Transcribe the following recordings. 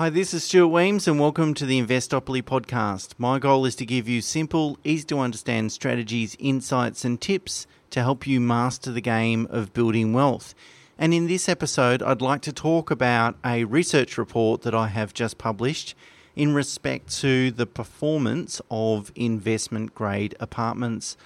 Hi, this is Stuart Wemyss, and welcome to the Investopoly podcast. My goal is to give you simple, easy to understand strategies, insights, and tips to help you master the game of building wealth. And in this episode, I'd like to talk about a research report that I have just published in respect to the performance of investment grade apartments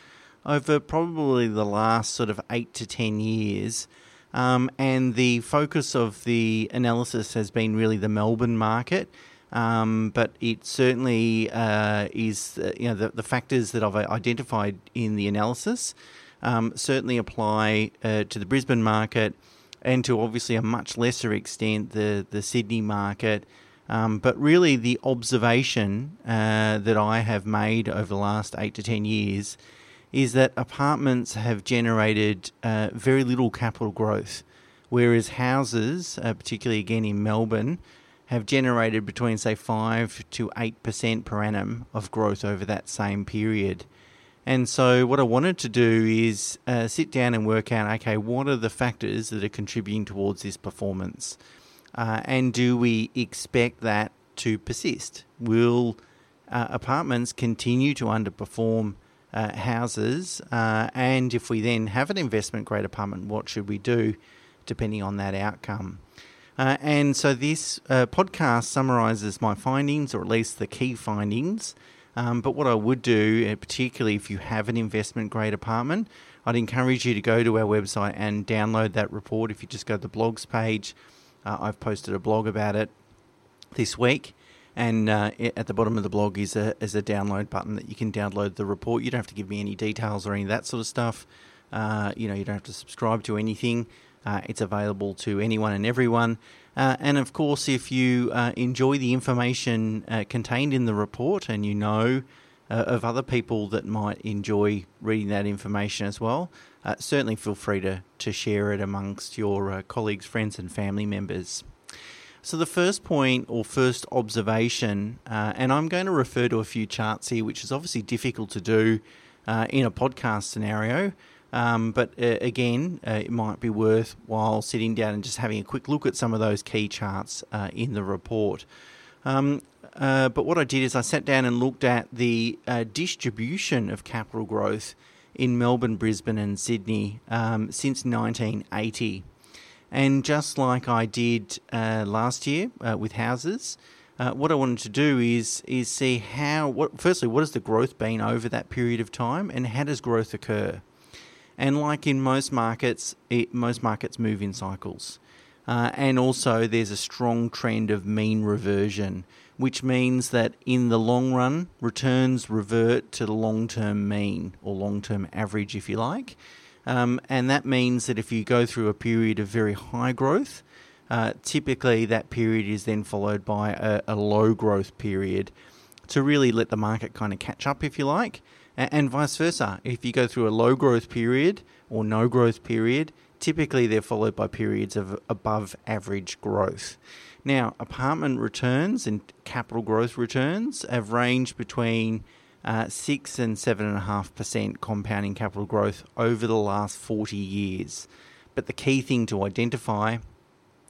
over probably the last sort of eight to 10 years. Um, and the focus of the analysis has been really the Melbourne market. Um, but it certainly uh, is, uh, you know, the, the, factors that I've identified in the analysis um, certainly apply uh, to the Brisbane market and to obviously a much lesser extent the, the Sydney market. Um, but really, the observation uh, that I have made over the last eight to ten years is that apartments have generated uh, very little capital growth, whereas houses, uh, particularly again in Melbourne, have generated between say five to eight percent per annum of growth over that same period. And so, what I wanted to do is uh, sit down and work out okay, what are the factors that are contributing towards this performance? Uh, and do we expect that to persist? Will uh, apartments continue to underperform uh, houses? Uh, and if we then have an investment grade apartment, what should we do depending on that outcome? Uh, and so this uh, podcast summarizes my findings, or at least the key findings. Um, but what I would do, uh, particularly if you have an investment grade apartment, I'd encourage you to go to our website and download that report. If you just go to the blogs page, uh, I've posted a blog about it this week. And uh, at the bottom of the blog is a is a download button that you can download the report. You don't have to give me any details or any of that sort of stuff. Uh, you know, you don't have to subscribe to anything. Uh, it's available to anyone and everyone. Uh, and of course, if you uh, enjoy the information uh, contained in the report and you know of other people that might enjoy reading that information as well, certainly feel free to, to share it amongst your colleagues, friends, and family members. So, the first point or first observation, uh, and I'm going to refer to a few charts here, which is obviously difficult to do uh, in a podcast scenario. Um, but uh, again, uh, it might be worthwhile sitting down and just having a quick look at some of those key charts uh, in the report. Um, uh, but what I did is I sat down and looked at the distribution of capital growth in Melbourne, Brisbane, and Sydney um, since 1980. And just like I did uh, last year uh, with houses, uh, what I wanted to do is is see how what firstly what has the growth been over that period of time, and how does growth occur? And like in most markets, it, most markets move in cycles, uh, and also there's a strong trend of mean reversion, which means that in the long run, returns revert to the long term mean or long term average, if you like. Um, and that means that if you go through a period of very high growth, uh, typically that period is then followed by a, a, low growth period to really let the market kind of catch up, if you like, and, and vice versa. If you go through a low growth period or no growth period, typically they're followed by periods of above average growth. Now, apartment returns and capital growth returns have ranged between uh, six and seven and a half percent compounding capital growth over the last 40 years. But the key thing to identify,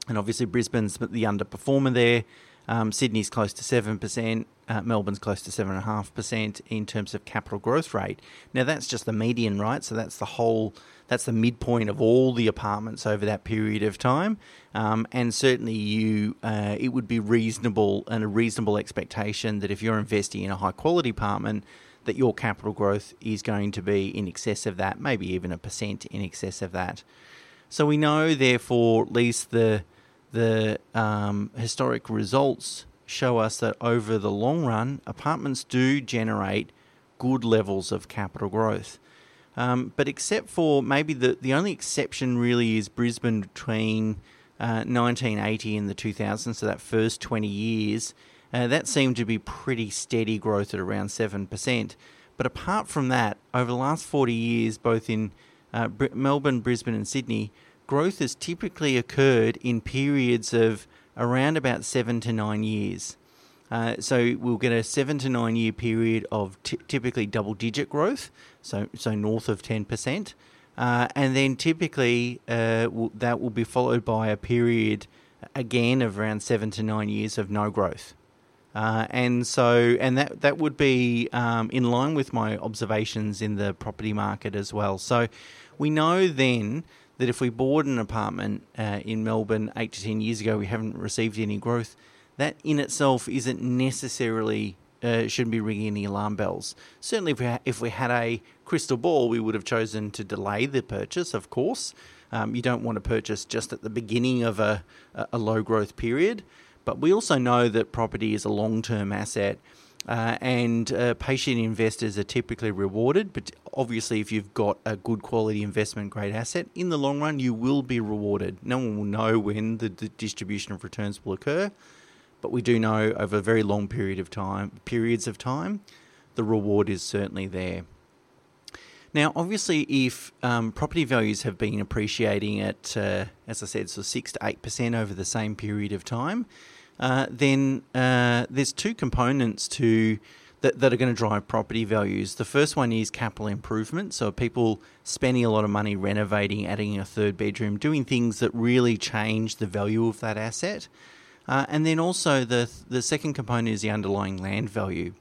and obviously Brisbane's the underperformer there, um, Sydney's close to 7%, uh, Melbourne's close to 7.5% in terms of capital growth rate. Now, that's just the median, right? So that's the whole, that's the midpoint of all the apartments over that period of time. Um, and certainly, you, uh, it would be reasonable and a reasonable expectation that if you're investing in a high quality apartment, that your capital growth is going to be in excess of that, maybe even a percent in excess of that. So we know, therefore, at least the the um, historic results show us that over the long run, apartments do generate good levels of capital growth. Um, but except for maybe the, the only exception really is Brisbane between uh, 1980 and the 2000s, so that first 20 years, uh, that seemed to be pretty steady growth at around 7%. But apart from that, over the last 40 years, both in uh, Melbourne, Brisbane, and Sydney, growth has typically occurred in periods of around about seven to nine years. Uh, so we'll get a seven to nine year period of t- typically double digit growth, so so north of ten percent, uh, and then typically uh, w- that will be followed by a period again of around seven to nine years of no growth. Uh, and so, and that that would be um, in line with my observations in the property market as well. So, we know then that if we bought an apartment uh, in Melbourne eight to ten years ago, we haven't received any growth. That in itself isn't necessarily uh, shouldn't be ringing any alarm bells. Certainly, if we ha- if we had a crystal ball, we would have chosen to delay the purchase. Of course, um, you don't want to purchase just at the beginning of a a low growth period. But we also know that property is a long term asset. Uh, and uh, patient investors are typically rewarded. But obviously, if you've got a good quality investment grade asset, in the long run, you will be rewarded. No one will know when the, the distribution of returns will occur, but we do know over a very long period of time, periods of time, the reward is certainly there. Now, obviously, if um, property values have been appreciating at, uh, as I said, so six to eight percent over the same period of time, uh, then uh, there's two components to that, that are going to drive property values. The first one is capital improvement, so people spending a lot of money renovating, adding a third bedroom, doing things that really change the value of that asset. Uh, and then also the the second component is the underlying land value,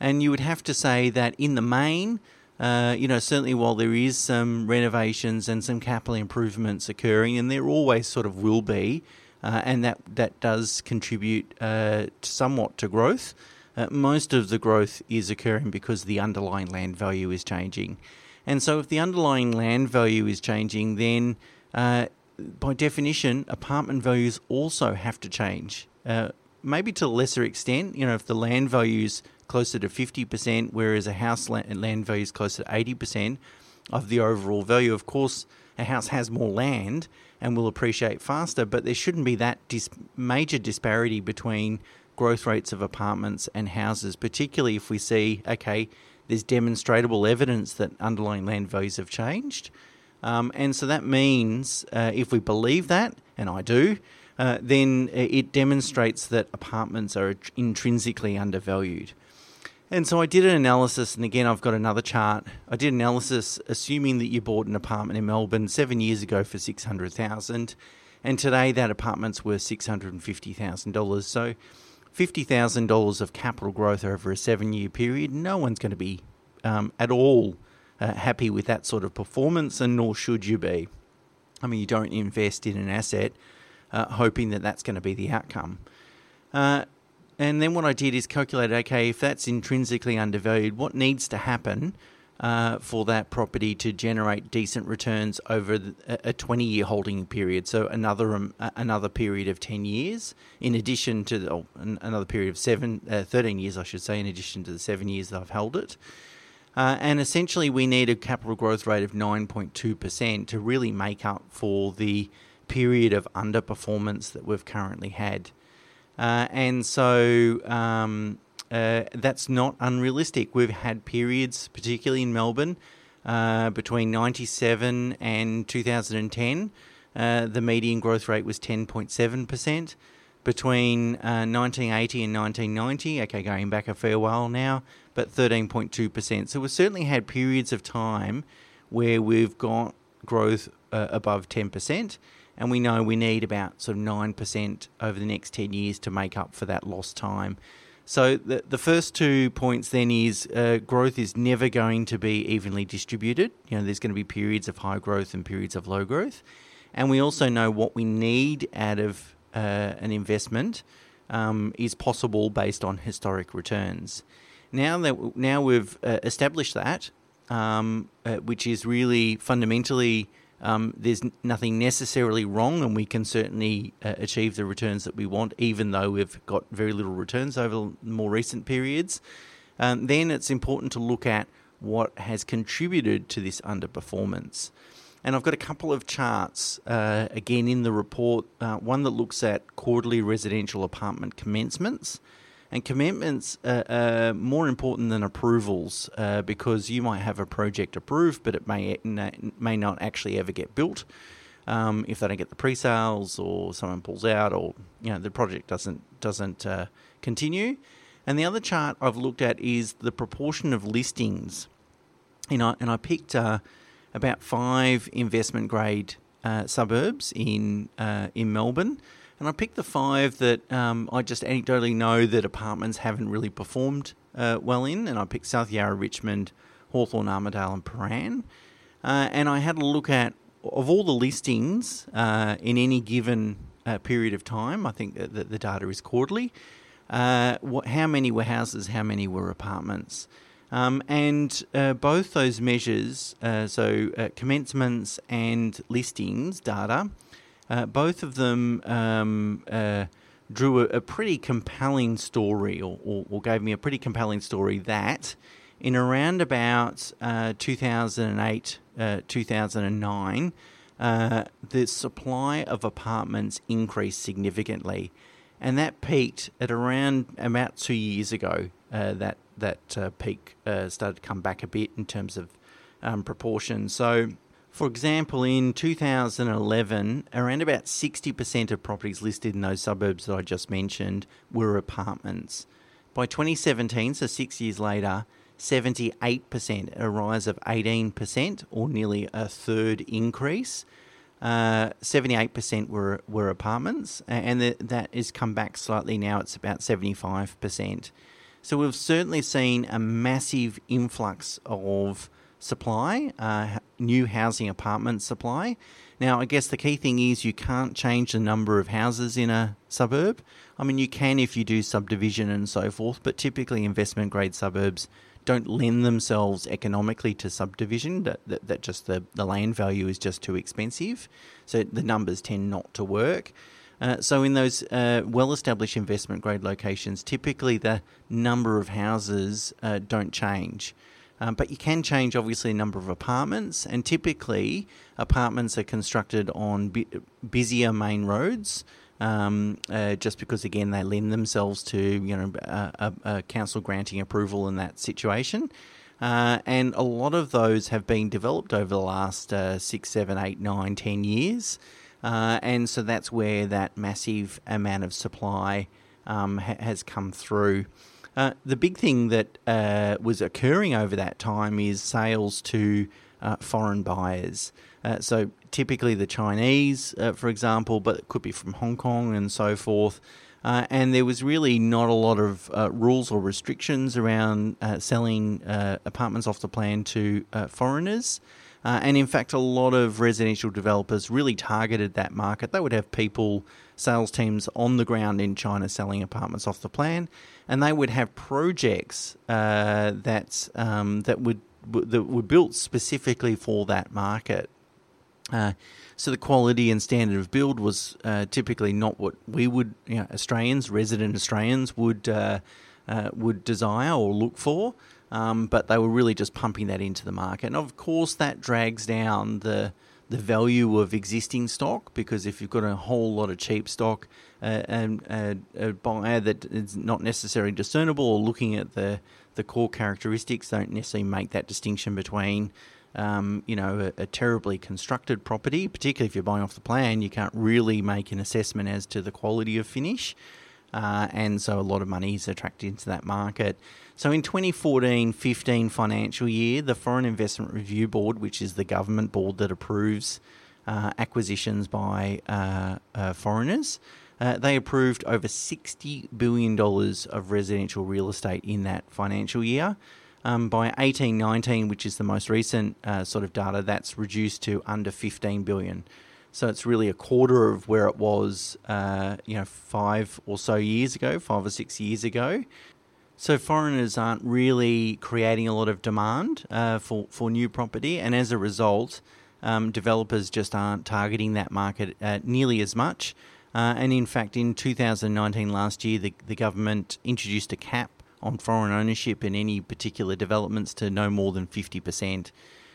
and you would have to say that in the main. Uh, you know, certainly while there is some renovations and some capital improvements occurring, and there always sort of will be, uh, and that that does contribute uh, somewhat to growth. Uh, most of the growth is occurring because the underlying land value is changing, and so if the underlying land value is changing, then uh, by definition, apartment values also have to change. Uh, maybe to a lesser extent, you know, if the land value is closer to fifty percent, whereas a house land value is closer to eighty percent of the overall value, of course a house has more land and will appreciate faster, but there shouldn't be that dis- major disparity between growth rates of apartments and houses, particularly if we see, okay, there's demonstrable evidence that underlying land values have changed. Um, and so that means, uh, if we believe that, and I do, uh, then it demonstrates that apartments are intrinsically undervalued. And so I did an analysis, and again, I've got another chart. I did analysis assuming that you bought an apartment in Melbourne seven years ago for six hundred thousand, and today that apartment's worth six hundred and fifty thousand dollars. So, fifty thousand dollars of capital growth over a seven-year period. No one's going to be um, at all uh, happy with that sort of performance, and nor should you be. I mean, you don't invest in an asset uh, hoping that that's going to be the outcome. Uh, and then what I did is calculate okay, if that's intrinsically undervalued, what needs to happen uh, for that property to generate decent returns over a 20 year holding period? So another um, another period of 10 years, in addition to the, oh, another period of seven, uh, 13 years, I should say, in addition to the seven years that I've held it. Uh, and essentially, we need a capital growth rate of 9.2% to really make up for the period of underperformance that we've currently had. Uh, and so um, uh, that's not unrealistic. We've had periods, particularly in Melbourne, uh, between 97 and 2010. Uh, the median growth rate was 10.7%. Between 1980 uh, and 1990, okay, going back a fair while now, but 13.2%. So we've certainly had periods of time where we've got growth uh, above 10% and we know we need about sort of 9% over the next 10 years to make up for that lost time. So the, the first two points then is uh, growth is never going to be evenly distributed. You know, there's going to be periods of high growth and periods of low growth. And we also know what we need out of uh, an investment um, is possible based on historic returns. Now that now we've uh, established that, um, uh, which is really fundamentally um, there's nothing necessarily wrong, and we can certainly uh, achieve the returns that we want, even though we've got very little returns over more recent periods. Um, then it's important to look at what has contributed to this underperformance. And I've got a couple of charts uh, again in the report. Uh, one that looks at quarterly residential apartment commencements and commitments are, are more important than approvals uh, because you might have a project approved, but it may may not actually ever get built. Um, if they don't get the pre-sales or someone pulls out or you know the project doesn't doesn't uh, continue. And the other chart I've looked at is the proportion of listings. You know, and I picked uh, about five investment grade uh, suburbs in uh, in Melbourne, and I picked the five that um, I just anecdotally know that apartments haven't really performed uh, well in. And I picked South Yarra, Richmond, Hawthorn, Armadale, and Prahran. Uh, and I had a look at, of all the listings uh, in any given uh, period of time, I think that the, data is quarterly, uh, what, how many were houses, how many were apartments. Um, and uh, both those measures, so commencements and listings data, uh, both of them um, uh, drew a, a, pretty compelling story, or, or, or, gave me a pretty compelling story that in around about 2008, 2009, the supply of apartments increased significantly and that peaked at around about two years ago. Uh, that that uh, peak uh, started to come back a bit in terms of um, proportion. So, for example, in 2011, around about 60% of properties listed in those suburbs that I just mentioned were apartments. By 2017, so six years later, 78%, a rise of 18%, or nearly a third increase. Uh, 78% were, were apartments, and the, that has come back slightly now. It's about 75%. So we've certainly seen a massive influx of supply, uh, new housing apartment supply. Now, I guess the key thing is you can't change the number of houses in a suburb. I mean, you can if you do subdivision and so forth, but typically investment grade suburbs don't lend themselves economically to subdivision. That, that, that just the, the land value is just too expensive. So the numbers tend not to work. Uh, so in those uh, well-established investment grade locations, typically the number of houses uh, don't change. Um, but you can change, obviously, a number of apartments, and typically apartments are constructed on bu- busier main roads um, uh, just because again they lend themselves to you know a, a, a council granting approval in that situation. Uh, and a lot of those have been developed over the last uh, six, seven, eight, nine, ten years. Uh, and so that's where that massive amount of supply um, ha- has come through. Uh, the big thing that uh, was occurring over that time is sales to uh, foreign buyers. Uh, so typically the Chinese, uh, for example, but it could be from Hong Kong and so forth. Uh, and there was really not a lot of rules or restrictions around selling apartments off the plan to foreigners. And in fact, a lot of residential developers really targeted that market. They would have people, sales teams on the ground in China selling apartments off the plan, and they would have projects that um, that would that were built specifically for that market. Uh, so the quality and standard of build was uh, typically not what we would, you know, Australians, resident Australians would uh, uh, would desire or look for. Um, but they were really just pumping that into the market, and of course that drags down the the value of existing stock because if you've got a whole lot of cheap stock uh, and uh, a buyer that is not necessarily discernible or looking at the the core characteristics don't necessarily make that distinction between um, you know, a, a, terribly constructed property, particularly if you're buying off the plan, you can't really make an assessment as to the quality of finish. Uh, and so a lot of money is attracted into that market. So in 2014-15 financial year, the Foreign Investment Review Board, which is the government board that approves uh, acquisitions by uh, uh foreigners, uh, they approved over $60 billion of residential real estate in that financial year. Um, by 1819, which is the most recent uh, sort of data, that's reduced to under 15 billion. So it's really a quarter of where it was, uh, you know, five or so years ago, five or six years ago. So foreigners aren't really creating a lot of demand uh, for for new property, and as a result, um, developers just aren't targeting that market uh, nearly as much. Uh, and in fact, in 2019, last year, the, the government introduced a cap on foreign ownership in any particular developments to no more than 50%.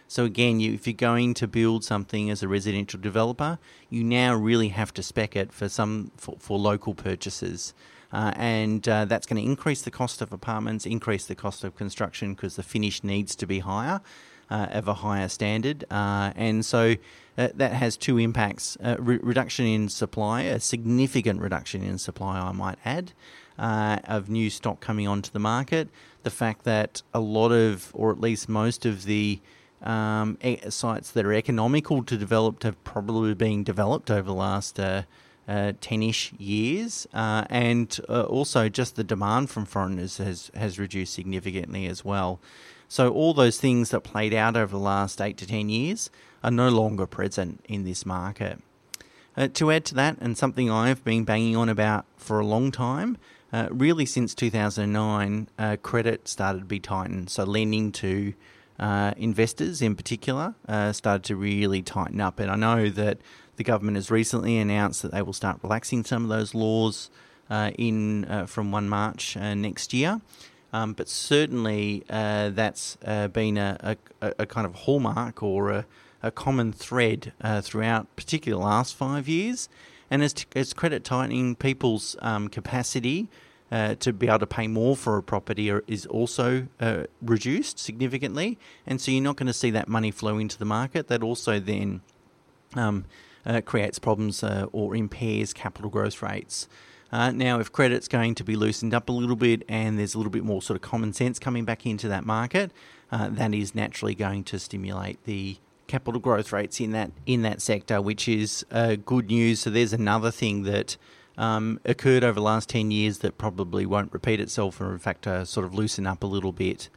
So again, you, if you're going to build something as a residential developer, you now really have to spec it for some for, for local purchases. Uh, and uh, that's going to increase the cost of apartments, increase the cost of construction because the finish needs to be higher, uh, of a higher standard. Uh, and so uh, that has two impacts uh, re- reduction in supply, a significant reduction in supply, I might add, of new stock coming onto the market. The fact that a lot of, or at least most of the um, e- sites that are economical to develop have probably been developed over the last uh, uh, 10-ish years, uh, and uh, also just the demand from foreigners has has reduced significantly as well. So all those things that played out over the last eight to ten years are no longer present in this market. Uh, to add to that, and something I've been banging on about for a long time, uh, really since 2009, uh, credit started to be tightened. So lending to investors in particular started to really tighten up, and I know that the government has recently announced that they will start relaxing some of those laws uh, in uh, from 1 March uh, next year. Um, but certainly uh, that's uh, been a, a, a, kind of hallmark or a, a common thread uh, throughout, particularly the last five years. And as, t- as credit tightening, people's um, capacity to be able to pay more for a property is also reduced significantly. And so you're not going to see that money flow into the market. That also then um, uh, creates problems uh, or impairs capital growth rates. Uh, now, if credit's going to be loosened up a little bit and there's a little bit more sort of common sense coming back into that market, uh, that is naturally going to stimulate the capital growth rates in that in that sector, which is uh, good news. So there's another thing that um, occurred over the last ten years that probably won't repeat itself, or in fact, uh, sort of loosen up a little bit.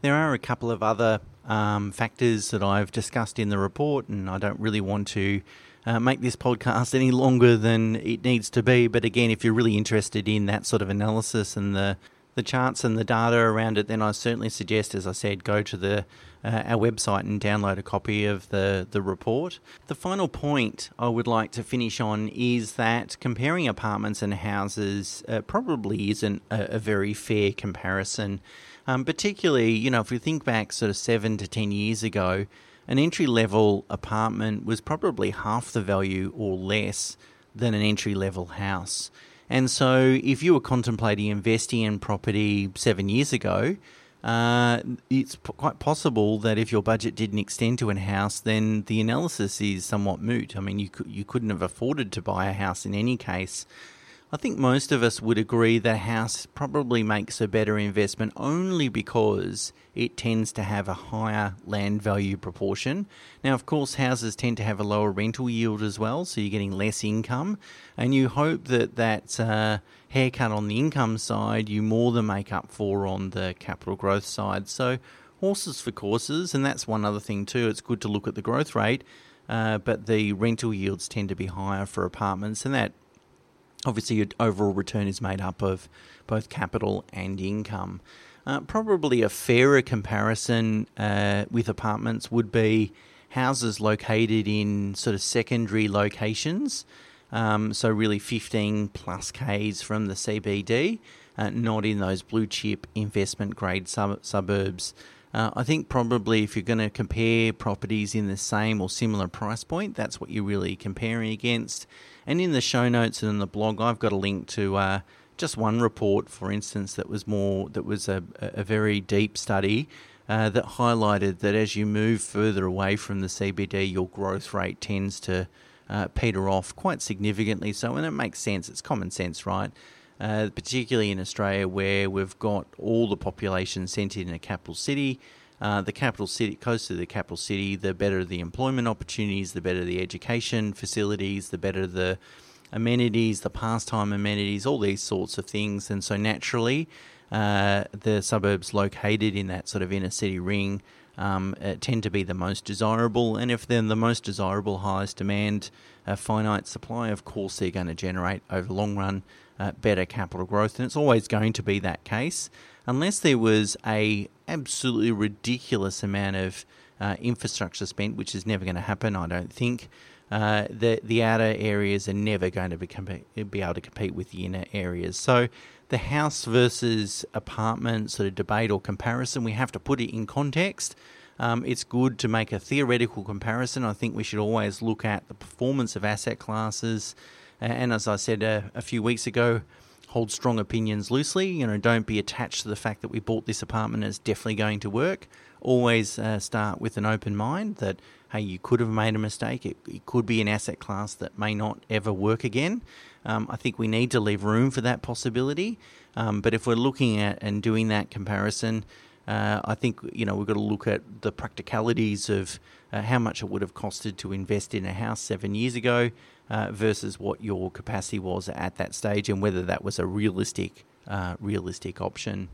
There are a couple of other um, factors that I've discussed in the report, and I don't really want to uh, make this podcast any longer than it needs to be. But again, if you're really interested in that sort of analysis and the the charts and the data around it, then I certainly suggest, as I said, go to the uh, our website and download a copy of the the report. The final point I would like to finish on is that comparing apartments and houses uh, probably isn't a, a, very fair comparison. Um, particularly, you know, if we think back sort of seven to ten years ago, an entry level apartment was probably half the value or less than an entry level house. And so, if you were contemplating investing in property seven years ago, uh, it's p- quite possible that if your budget didn't extend to a house, then the analysis is somewhat moot. I mean, you you couldn't have afforded to buy a house in any case. I think most of us would agree that a house probably makes a better investment only because it tends to have a higher land value proportion. Now, of course, houses tend to have a lower rental yield as well, so you're getting less income, and you hope that that uh, haircut on the income side you more than make up for on the capital growth side. So, horses for courses, and that's one other thing too. It's good to look at the growth rate. Uh, but the rental yields tend to be higher for apartments, and that Obviously, your overall return is made up of both capital and income. Uh, probably a fairer comparison uh, with apartments would be houses located in sort of secondary locations. Um, so, really 15 plus Ks from the CBD, uh, not in those blue chip investment grade sub- suburbs. Uh, I think probably if you're going to compare properties in the same or similar price point, that's what you're really comparing against. And in the show notes and in the blog, I've got a link to uh, just one report, for instance, that was more that was a, a very deep study uh, that highlighted that as you move further away from the CBD, your growth rate tends to uh, peter off quite significantly. So, and it makes sense. It's common sense, right? Uh, particularly in Australia, where we've got all the population centred in a capital city. Uh, the capital city, close to the capital city, the better the employment opportunities, the better the education facilities, the better the amenities, the pastime amenities, all these sorts of things. And so naturally, uh, the suburbs located in that sort of inner city ring um, uh, tend to be the most desirable. And if they're the most desirable, highest demand, a finite supply, of course they're going to generate over the long run uh, better capital growth. And it's always going to be that case unless there was a absolutely ridiculous amount of uh, infrastructure spent, which is never going to happen, I don't think. Uh, the the outer areas are never going to be, be able to compete with the inner areas. So the house versus apartment sort of debate or comparison, we have to put it in context. Um, it's good to make a theoretical comparison. I think we should always look at the performance of asset classes. And as I said uh, a few weeks ago, hold strong opinions loosely. You know, don't be attached to the fact that we bought this apartment and it's definitely going to work. Always uh, start with an open mind that, hey, you could have made a mistake. It, it could be an asset class that may not ever work again. Um, I think we need to leave room for that possibility. Um, but if we're looking at and doing that comparison, Uh, I think you know we've got to look at the practicalities of uh, how much it would have costed to invest in a house seven years ago uh, versus what your capacity was at that stage, and whether that was a realistic uh, realistic option.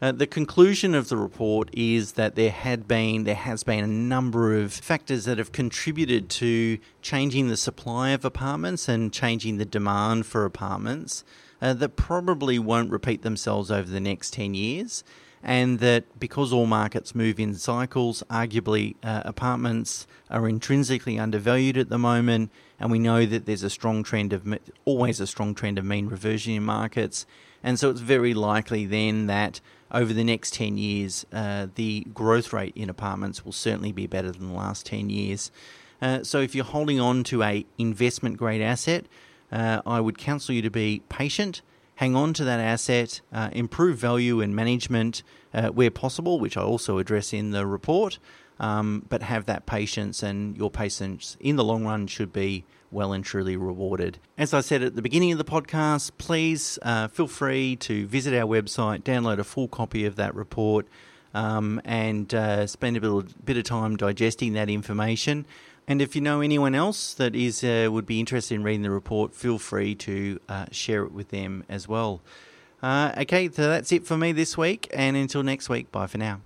Uh, the conclusion of the report is that there had been there has been a number of factors that have contributed to changing the supply of apartments and changing the demand for apartments uh, that probably won't repeat themselves over the next 10 years and that because all markets move in cycles, arguably uh, apartments are intrinsically undervalued at the moment, and we know that there's a strong trend of always a strong trend of mean reversion in markets, and so it's very likely then that over the next 10 years, uh, the growth rate in apartments will certainly be better than the last 10 years. Uh, so if you're holding on to a investment grade asset, uh, I would counsel you to be patient, hang on to that asset, uh, improve value and management uh, where possible, which I also address in the report, um, but have that patience, and your patience in the long run should be well and truly rewarded. As I said at the beginning of the podcast, please uh, feel free to visit our website, download a full copy of that report, um, and uh, spend a bit, bit of time digesting that information. And if you know anyone else that is uh, would be interested in reading the report, feel free to uh, share it with them as well. Uh, okay, so that's it for me this week, and until next week, bye for now.